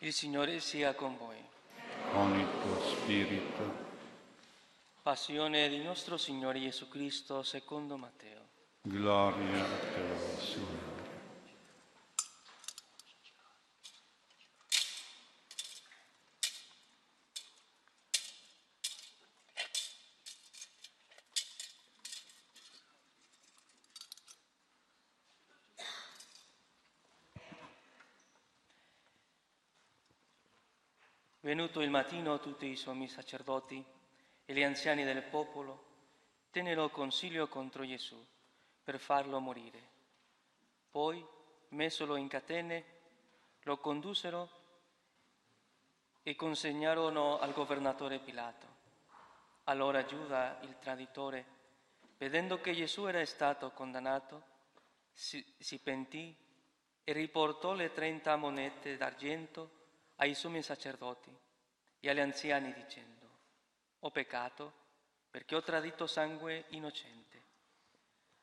Il Signore sia con voi. con il tuo spirito. Passione di nostro Signore Gesù Cristo secondo Matteo. Gloria a te, Signore. Venuto il mattino, tutti i sommi sacerdoti e gli anziani del popolo tennero consiglio contro Gesù per farlo morire. Poi, messolo in catene, lo condussero e consegnarono al governatore Pilato. Allora Giuda, il traditore, vedendo che Gesù era stato condannato, si, si pentì e riportò le trenta monete d'argento ai sommi sacerdoti e agli anziani dicendo, ho peccato perché ho tradito sangue innocente.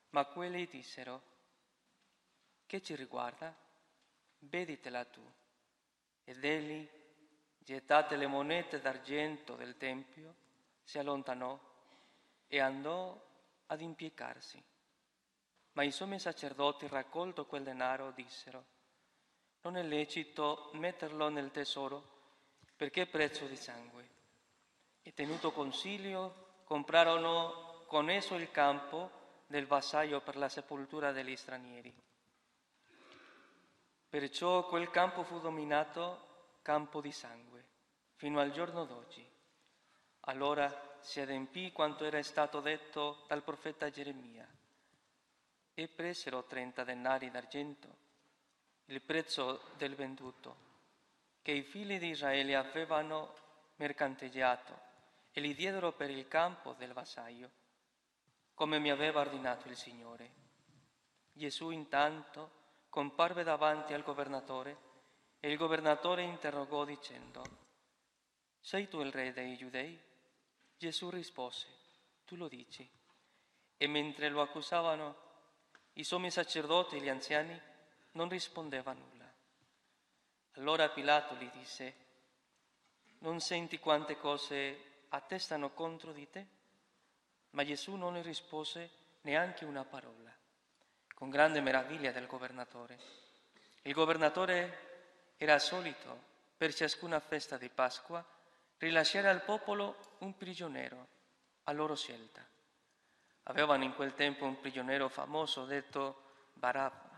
Ma quelli dissero, che ci riguarda? Veditela tu. Ed egli, gettate le monete d'argento del Tempio, si allontanò e andò ad impiegarsi. Ma i sommi sacerdoti, raccolto quel denaro, dissero, non è lecito metterlo nel tesoro perché prezzo di sangue. E tenuto consiglio, comprarono con esso il campo del vassaio per la sepoltura degli stranieri. Perciò quel campo fu dominato campo di sangue fino al giorno d'oggi. Allora si adempì quanto era stato detto dal profeta Geremia. E presero trenta denari d'argento, il prezzo del venduto, che i figli di Israele avevano mercanteggiato e li diedero per il campo del vassaio, come mi aveva ordinato il Signore. Gesù intanto comparve davanti al governatore e il governatore interrogò dicendo, Sei tu il re dei giudei? Gesù rispose, Tu lo dici. E mentre lo accusavano, i sommi sacerdoti e gli anziani non rispondeva nulla. Allora Pilato gli disse, non senti quante cose attestano contro di te? Ma Gesù non le rispose neanche una parola, con grande meraviglia del governatore. Il governatore era solito, per ciascuna festa di Pasqua, rilasciare al popolo un prigioniero a loro scelta. Avevano in quel tempo un prigioniero famoso detto Barabba.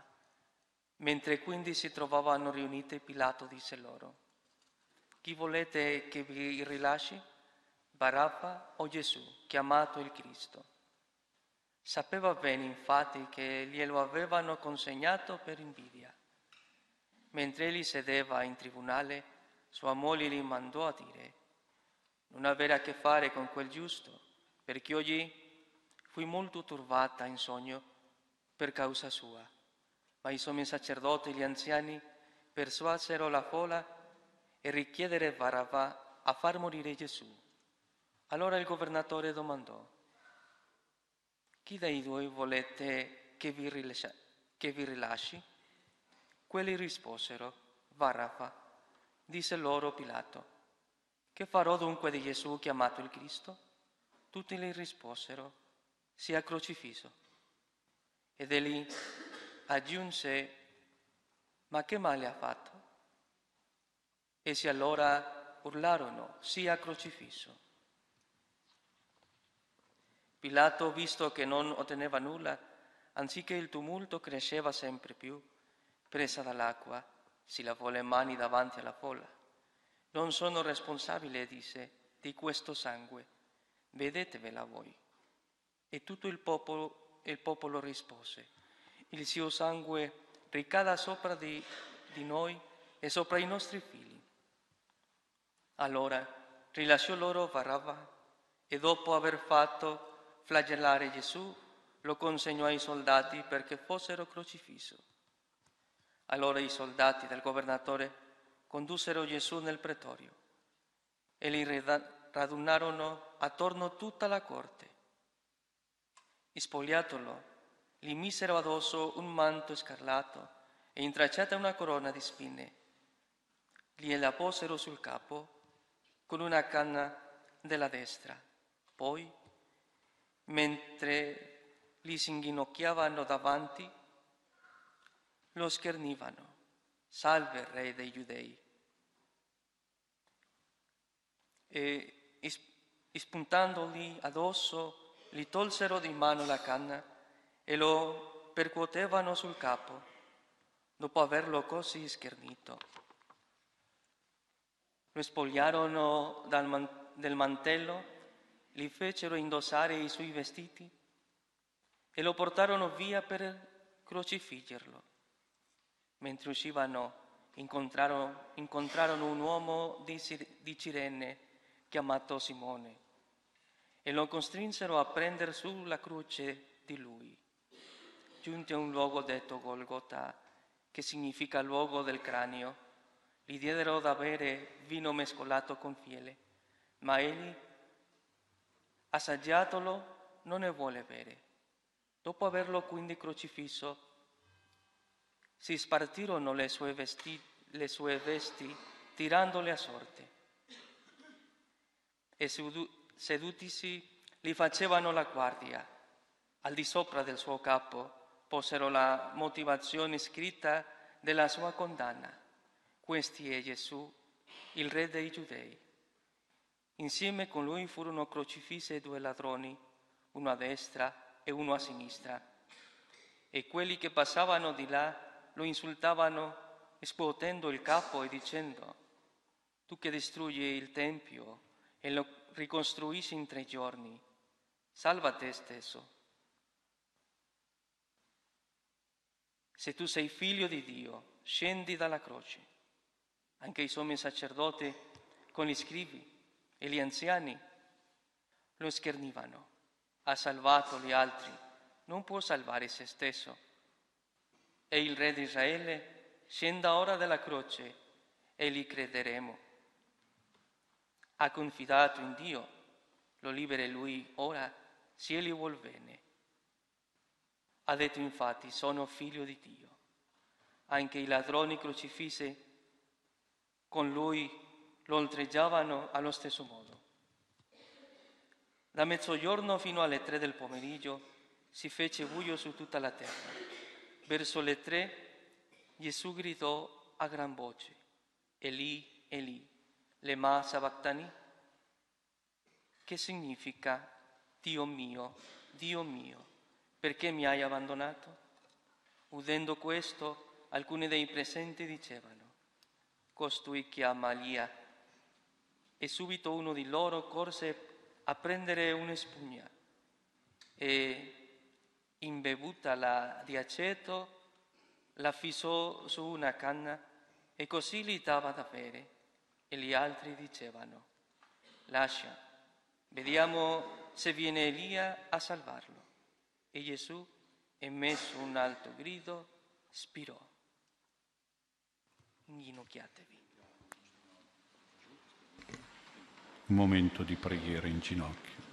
Mentre quindi si trovavano riuniti, Pilato disse loro, chi volete che vi rilasci? Barabba o Gesù, chiamato il Cristo? Sapeva bene infatti che glielo avevano consegnato per invidia. Mentre egli sedeva in tribunale, sua moglie gli mandò a dire, non avere a che fare con quel giusto, perché oggi fui molto turbata in sogno per causa sua. Ma i sommi sacerdoti e gli anziani persuasero la folla e richiedere Barabba a far morire Gesù. Allora il governatore domandò, chi dei due volete che vi, rilasci? Che vi rilasci? Quelli risposero, Barabba. Disse loro Pilato, che farò dunque di Gesù chiamato il Cristo? Tutti gli risposero, sia crocifisso. Ed egli aggiunse, ma che male ha fatto? Essi allora urlarono, sia crocifisso. Pilato, visto che non otteneva nulla, anziché il tumulto cresceva sempre più, presa dall'acqua, si lavò le mani davanti alla folla. Non sono responsabile, disse, di questo sangue, vedetevela voi. E tutto il popolo, il popolo rispose, il suo sangue ricada sopra di, di noi e sopra i nostri figli. Allora rilasciò loro Barabba e dopo aver fatto flagellare Gesù lo consegnò ai soldati perché fossero crocifisso. Allora i soldati del governatore condussero Gesù nel pretorio e li radunarono attorno tutta la corte. Spogliatolo, gli misero addosso un manto scarlato e intracciata una corona di spine. gliela posero sul capo con una canna della destra. Poi, mentre li si inginocchiavano davanti, lo schernivano. Salve, Re dei Giudei. E spuntandogli addosso, gli tolsero di mano la canna e lo percuotevano sul capo, dopo averlo così schernito. Lo spogliarono man- del mantello, gli fecero indossare i suoi vestiti e lo portarono via per crocifiggerlo. Mentre uscivano, incontrarono, incontrarono un uomo di, di Cirene chiamato Simone e lo costrinsero a prendere su la croce di lui. Giunti a un luogo detto Golgota, che significa luogo del cranio, gli diedero da bere vino mescolato con fiele, ma egli, assaggiatolo, non ne vuole bere. Dopo averlo quindi crocifisso, si spartirono le sue, vesti, le sue vesti tirandole a sorte. E sedutisi gli facevano la guardia. Al di sopra del suo capo posero la motivazione scritta della sua condanna. Questi è Gesù, il re dei giudei. Insieme con lui furono crocifisse due ladroni, uno a destra e uno a sinistra. E quelli che passavano di là lo insultavano scuotendo il capo e dicendo, tu che distruggi il Tempio e lo ricostruisci in tre giorni, salva te stesso. Se tu sei figlio di Dio, scendi dalla croce. Anche i sommi sacerdoti con gli scrivi e gli anziani lo schernivano. Ha salvato gli altri, non può salvare se stesso. E il re di Israele scenda ora dalla croce e gli crederemo. Ha confidato in Dio, lo liberi lui ora se egli vuol bene. Ha detto infatti, sono figlio di Dio. Anche i ladroni crocifissi con lui lo oltraggiavano allo stesso modo. Da mezzogiorno fino alle tre del pomeriggio si fece buio su tutta la terra. Verso le tre Gesù gridò a gran voce, Eli, Eli, lema sabachthani, che significa Dio mio, Dio mio, perché mi hai abbandonato? Udendo questo, alcuni dei presenti dicevano, costui chiama Lia. E subito uno di loro corse a prendere una spugna e, imbevuta la di aceto, la fissò su una canna e così gli dava da bere. E gli altri dicevano, lascia, vediamo se viene Elia a salvarlo. E Gesù, emesso un alto grido, spirò. Inginocchiatevi. Un momento di preghiera in ginocchio.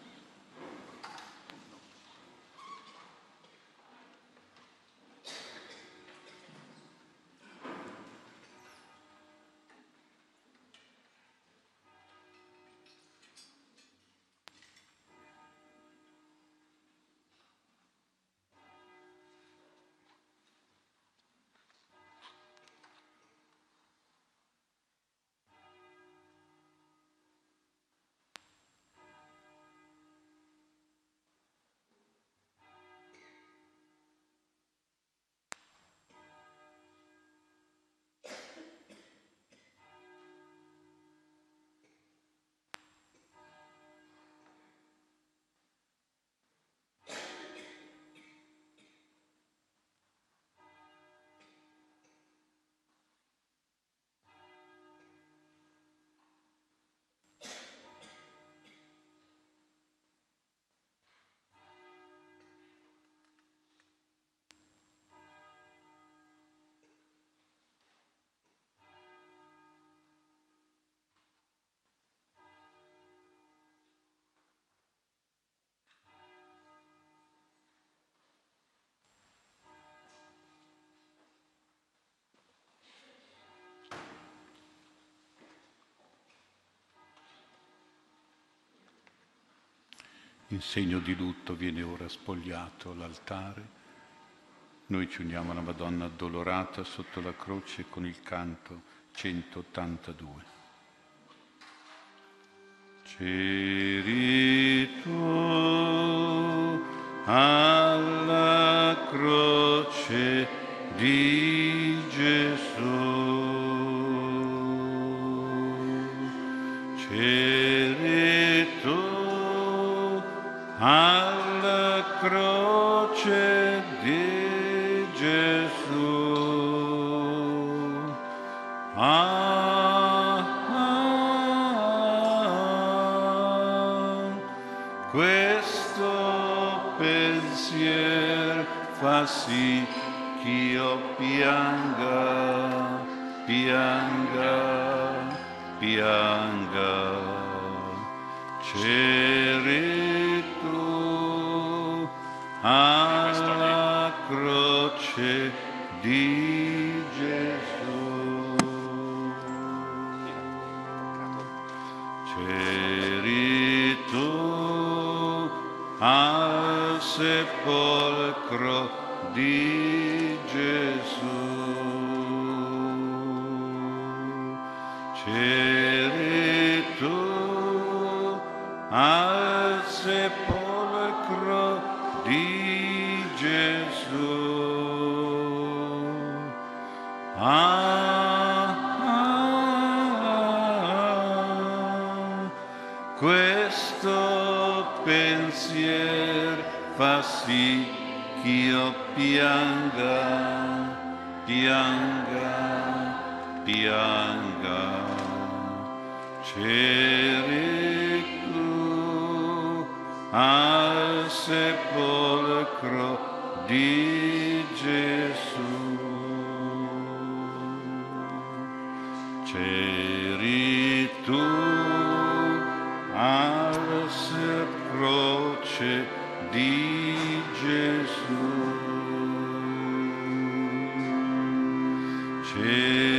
In segno di lutto viene ora spogliato l'altare. Noi ci uniamo alla Madonna addolorata sotto la croce con il canto 182. C'eri tu alla croce di Gesù. Croce di Gesù. Ah, ah, questo pensier fa sì ch'io pianga, pianga, pianga. C'eri tu alla croce di Gesù. C'eri tu al sepolcro di Gesù. Questo pensier fa sì ch'io pianga, pianga, pianga. Al sepolcro di Gesù. C'eri tu al croce di Gesù. C'eri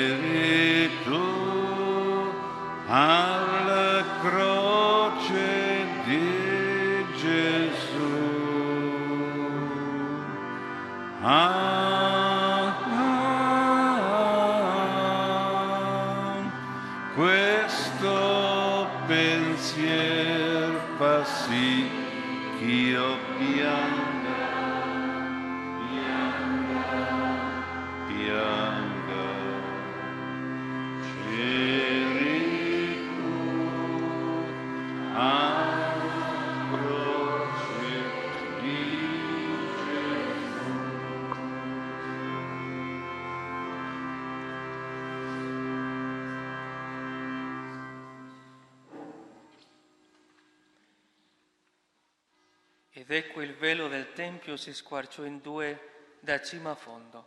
Ed ecco il velo del Tempio si squarciò in due da cima a fondo.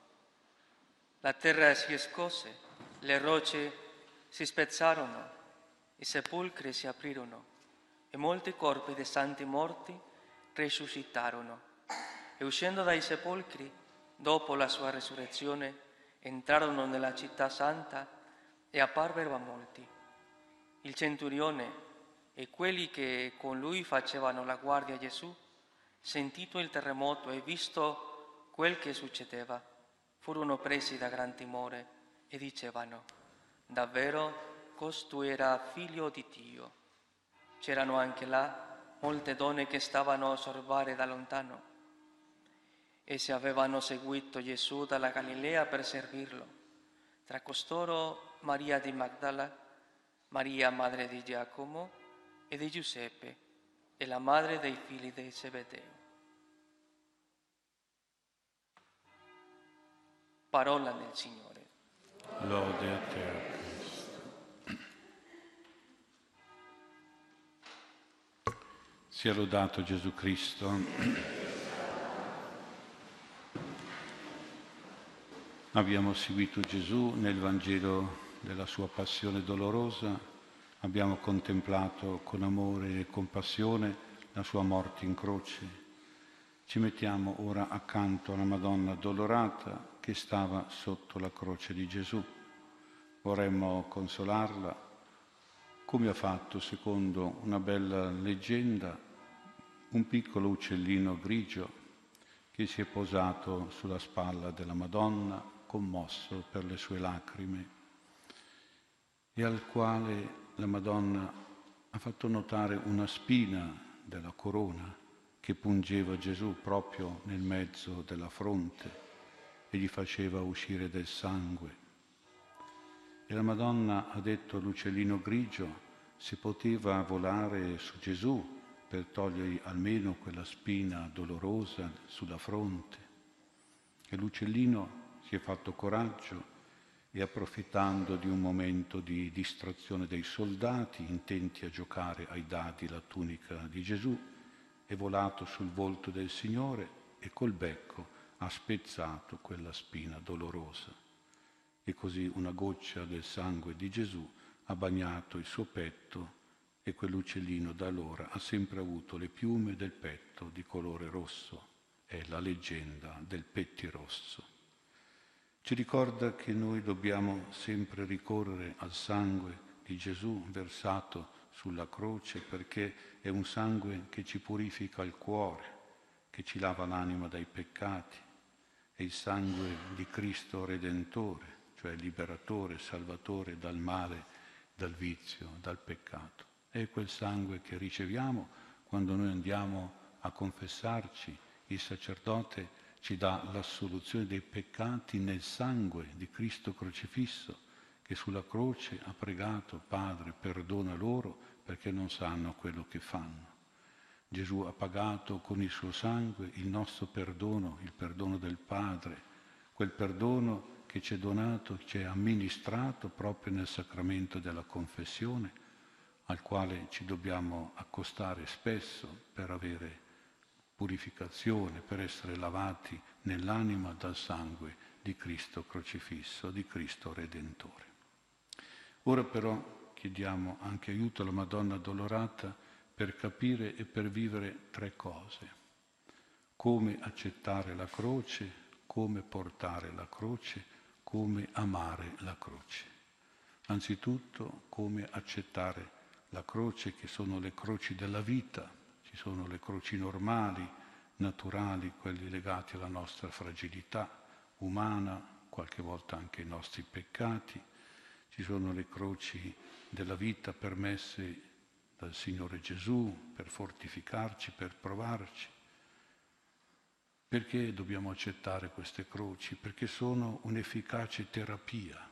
La terra si scosse, le rocce si spezzarono, i sepolcri si aprirono e molti corpi dei santi morti risuscitarono. E uscendo dai sepolcri, dopo la sua resurrezione, entrarono nella città santa e apparvero a molti. Il centurione e quelli che con lui facevano la guardia a Gesù, sentito il terremoto e visto quel che succedeva, furono presi da gran timore e dicevano, davvero costui era figlio di Dio. C'erano anche là molte donne che stavano a osservare da lontano. Esse avevano seguito Gesù dalla Galilea per servirlo. Tra costoro Maria di Magdala, Maria madre di Giacomo e di Giuseppe e la madre dei figli di Zebedeo. Parola del Signore. Lode a te. Sia lodato Gesù Cristo. Abbiamo seguito Gesù nel Vangelo della sua passione dolorosa, abbiamo contemplato con amore e compassione la sua morte in croce. Ci mettiamo ora accanto alla Madonna addolorata che stava sotto la croce di Gesù. Vorremmo consolarla come ha fatto secondo una bella leggenda un piccolo uccellino grigio che si è posato sulla spalla della Madonna, commosso per le sue lacrime, e al quale la Madonna ha fatto notare una spina della corona che pungeva Gesù proprio nel mezzo della fronte gli faceva uscire del sangue. E la Madonna ha detto all'uccellino grigio se poteva volare su Gesù per togliergli almeno quella spina dolorosa sulla fronte. E l'uccellino si è fatto coraggio e approfittando di un momento di distrazione dei soldati, intenti a giocare ai dadi la tunica di Gesù, è volato sul volto del Signore e col becco ha spezzato quella spina dolorosa. E così una goccia del sangue di Gesù ha bagnato il suo petto e quell'uccellino da allora ha sempre avuto le piume del petto di colore rosso. È la leggenda del pettirosso. Ci ricorda che noi dobbiamo sempre ricorrere al sangue di Gesù versato sulla croce perché è un sangue che ci purifica il cuore, che ci lava l'anima dai peccati. È il sangue di Cristo Redentore, cioè liberatore, salvatore dal male, dal vizio, dal peccato. È quel sangue che riceviamo quando noi andiamo a confessarci. Il sacerdote ci dà l'assoluzione dei peccati nel sangue di Cristo crocifisso, che sulla croce ha pregato, Padre, perdona loro perché non sanno quello che fanno. Gesù ha pagato con il suo sangue il nostro perdono, il perdono del Padre, quel perdono che ci è donato, ci è amministrato proprio nel sacramento della confessione al quale ci dobbiamo accostare spesso per avere purificazione, per essere lavati nell'anima dal sangue di Cristo crocifisso, di Cristo Redentore. Ora però chiediamo anche aiuto alla Madonna Addolorata per capire e per vivere tre cose. Come accettare la croce, come portare la croce, come amare la croce. Anzitutto come accettare la croce che sono le croci della vita, ci sono le croci normali, naturali, quelli legati alla nostra fragilità umana, qualche volta anche i nostri peccati, ci sono le croci della vita permesse dal Signore Gesù per fortificarci, per provarci. Perché dobbiamo accettare queste croci? Perché sono un'efficace terapia,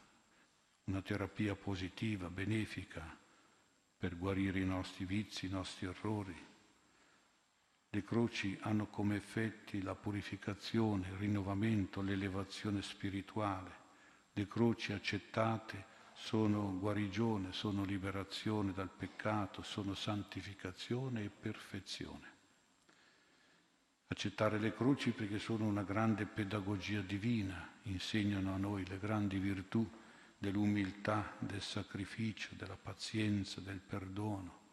una terapia positiva, benefica, per guarire i nostri vizi, i nostri errori. Le croci hanno come effetti la purificazione, il rinnovamento, l'elevazione spirituale. Le croci accettate sono guarigione, sono liberazione dal peccato, sono santificazione e perfezione. Accettare le croci perché sono una grande pedagogia divina, insegnano a noi le grandi virtù dell'umiltà, del sacrificio, della pazienza, del perdono,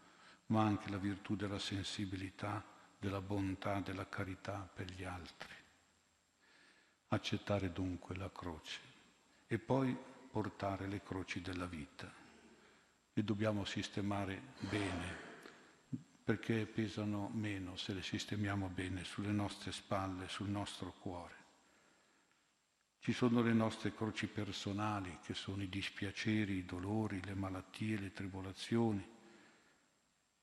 ma anche la virtù della sensibilità, della bontà, della carità per gli altri. Accettare dunque la croce e poi portare le croci della vita. Le dobbiamo sistemare bene perché pesano meno se le sistemiamo bene sulle nostre spalle, sul nostro cuore. Ci sono le nostre croci personali, che sono i dispiaceri, i dolori, le malattie, le tribolazioni,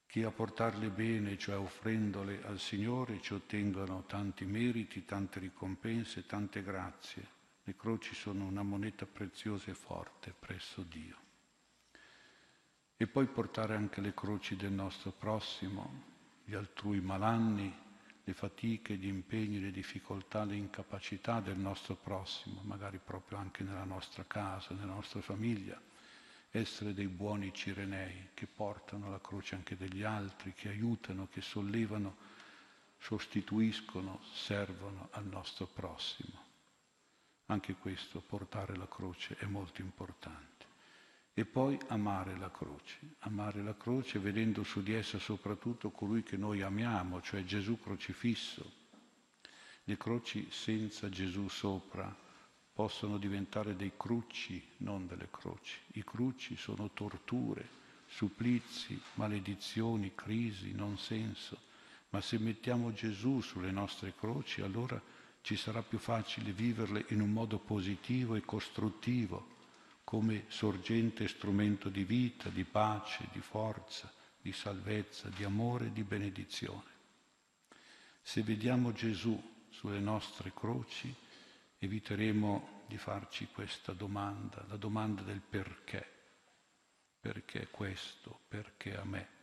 che a portarle bene, cioè offrendole al Signore, ci ottengono tanti meriti, tante ricompense, tante grazie. Le croci sono una moneta preziosa e forte presso Dio. E poi portare anche le croci del nostro prossimo, gli altrui malanni, le fatiche, gli impegni, le difficoltà, le incapacità del nostro prossimo, magari proprio anche nella nostra casa, nella nostra famiglia, essere dei buoni cirenei che portano la croce anche degli altri, che aiutano, che sollevano, sostituiscono, servono al nostro prossimo. Anche questo, portare la croce, è molto importante e poi amare la croce, amare la croce vedendo su di essa soprattutto colui che noi amiamo, cioè Gesù crocifisso. Le croci senza Gesù sopra possono diventare dei crucci, non delle croci. I crucci sono torture, supplizi, maledizioni, crisi, non senso. ma se mettiamo Gesù sulle nostre croci, allora ci sarà più facile viverle in un modo positivo e costruttivo, come sorgente strumento di vita, di pace, di forza, di salvezza, di amore e di benedizione. Se vediamo Gesù sulle nostre croci, eviteremo di farci questa domanda, la domanda del perché. Perché questo? Perché a me?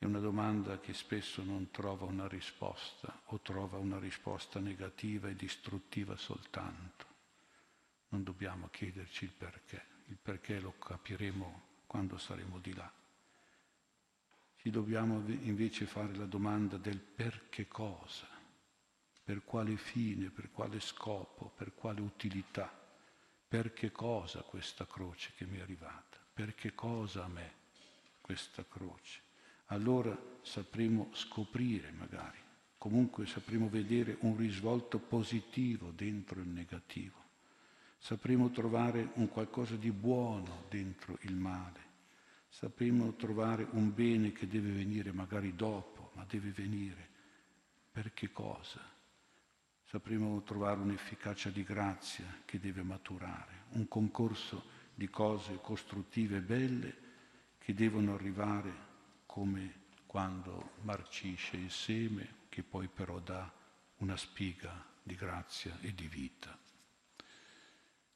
È una domanda che spesso non trova una risposta o trova una risposta negativa e distruttiva soltanto. Non dobbiamo chiederci il perché, il perché lo capiremo quando saremo di là. Ci dobbiamo invece fare la domanda del perché cosa, per quale fine, per quale scopo, per quale utilità, perché cosa questa croce che mi è arrivata, perché cosa a me questa croce allora sapremo scoprire magari, comunque sapremo vedere un risvolto positivo dentro il negativo, sapremo trovare un qualcosa di buono dentro il male, sapremo trovare un bene che deve venire magari dopo, ma deve venire. Per che cosa? Sapremo trovare un'efficacia di grazia che deve maturare, un concorso di cose costruttive e belle che devono arrivare come quando marcisce il seme che poi però dà una spiga di grazia e di vita.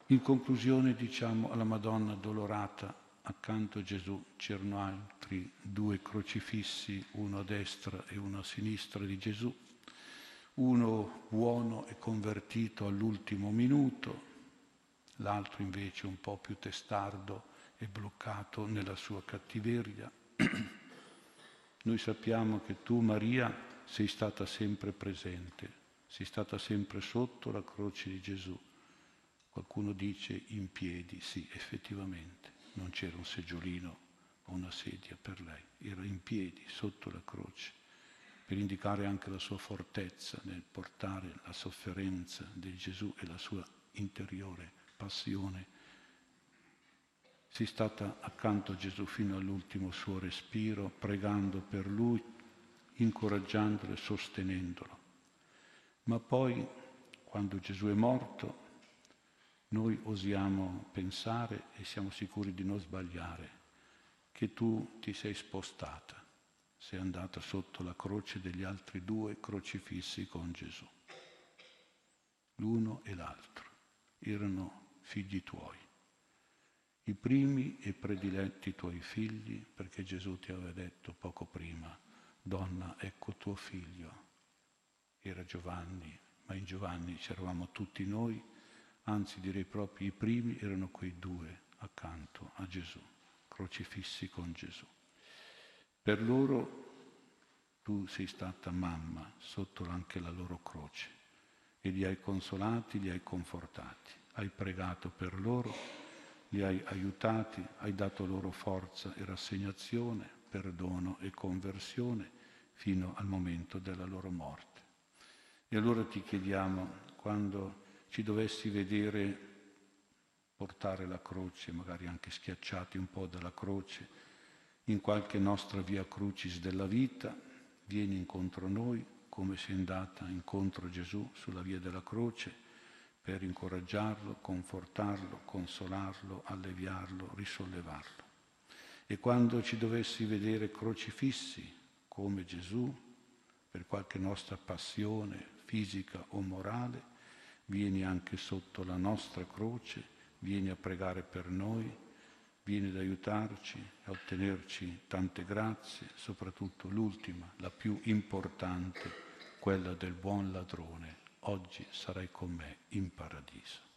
In conclusione diciamo alla Madonna dolorata, accanto a Gesù c'erano altri due crocifissi, uno a destra e uno a sinistra di Gesù, uno buono e convertito all'ultimo minuto, l'altro invece un po' più testardo e bloccato nella sua cattiveria. Noi sappiamo che tu, Maria, sei stata sempre presente, sei stata sempre sotto la croce di Gesù. Qualcuno dice in piedi, sì, effettivamente, non c'era un seggiolino o una sedia per lei, era in piedi sotto la croce, per indicare anche la sua fortezza nel portare la sofferenza di Gesù e la sua interiore passione sei stata accanto a Gesù fino all'ultimo suo respiro, pregando per lui, incoraggiandolo e sostenendolo. Ma poi, quando Gesù è morto, noi osiamo pensare e siamo sicuri di non sbagliare, che tu ti sei spostata, sei andata sotto la croce degli altri due crocifissi con Gesù. L'uno e l'altro erano figli tuoi i primi e prediletti tuoi figli, perché Gesù ti aveva detto poco prima, donna, ecco tuo figlio. Era Giovanni, ma in Giovanni c'eravamo tutti noi, anzi direi proprio i primi erano quei due accanto a Gesù, crocifissi con Gesù. Per loro tu sei stata mamma sotto anche la loro croce e li hai consolati, li hai confortati, hai pregato per loro li hai aiutati, hai dato loro forza e rassegnazione, perdono e conversione fino al momento della loro morte. E allora ti chiediamo, quando ci dovessi vedere portare la croce, magari anche schiacciati un po' dalla croce, in qualche nostra via crucis della vita, vieni incontro a noi come sei andata incontro a Gesù sulla via della croce per incoraggiarlo, confortarlo, consolarlo, alleviarlo, risollevarlo. E quando ci dovessi vedere crocifissi come Gesù, per qualche nostra passione fisica o morale, vieni anche sotto la nostra croce, vieni a pregare per noi, vieni ad aiutarci, a ottenerci tante grazie, soprattutto l'ultima, la più importante, quella del buon ladrone oggi sarai con me in paradiso.